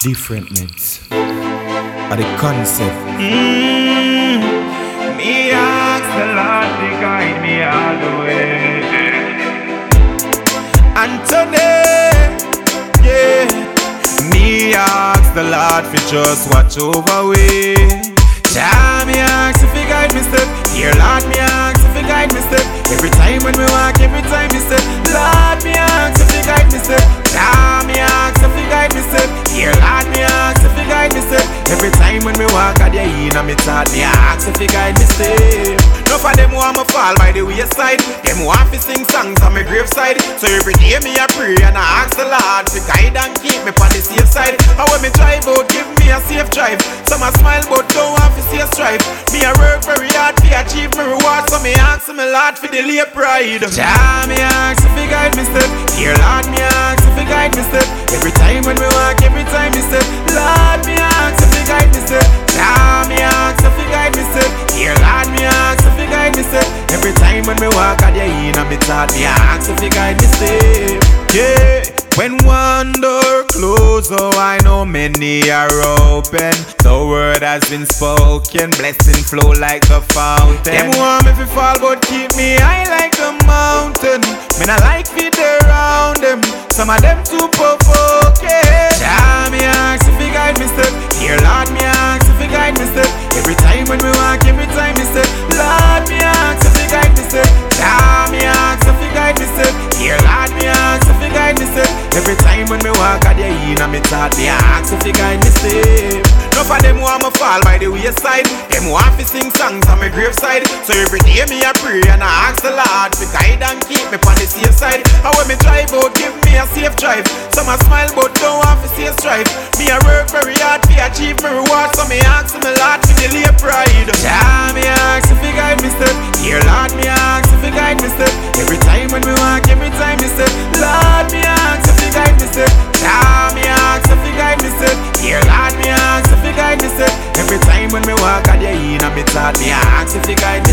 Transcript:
different meds. But D'Koncep. Mm, me ask the Lord to guide me all the way. And today, yeah, me ask the Lord for just watch over we. Jah me ask if he guide me step. Here, Lord me ask if he guide me step. Every time when we walk, every time me step. Lord me ask if he guide me step. Jah me in me me ask if he guide me step. No for them who want me fall by the wayside. Them want to sing songs on my graveside. So every day me a pray and I ask the Lord to guide and keep me on the safe side. How when me drive out, give me a safe drive. Some a smile but don't want to see a strive. Me a work very hard to achieve my reward. So me ask me Lord for the late pride. Jah me ask if he guide me step. Dear Lord me ask if he guide me step. Every time when we walk, every time me step. Lord me ask if he guide me step. Jah me ask in me ask if he guide me step. Yeah. When one door closes, oh, I know many are open. The word has been spoken, blessing flow like the fountain. Them want if you fall, but keep me high like the mountain. Me not like fit around them. Some of them In me thought me ask if he guide me step. No for them want me fall by the wayside. Them want to sing songs on my graveside. So every day me a pray and I ask the Lord to guide and keep me on the safe side. And when me drive out, give me a safe drive. Some a smile but don't want to see a strive. Me a work very hard to achieve my reward. So me ask me Lord to delay pride. Jah he guide me step.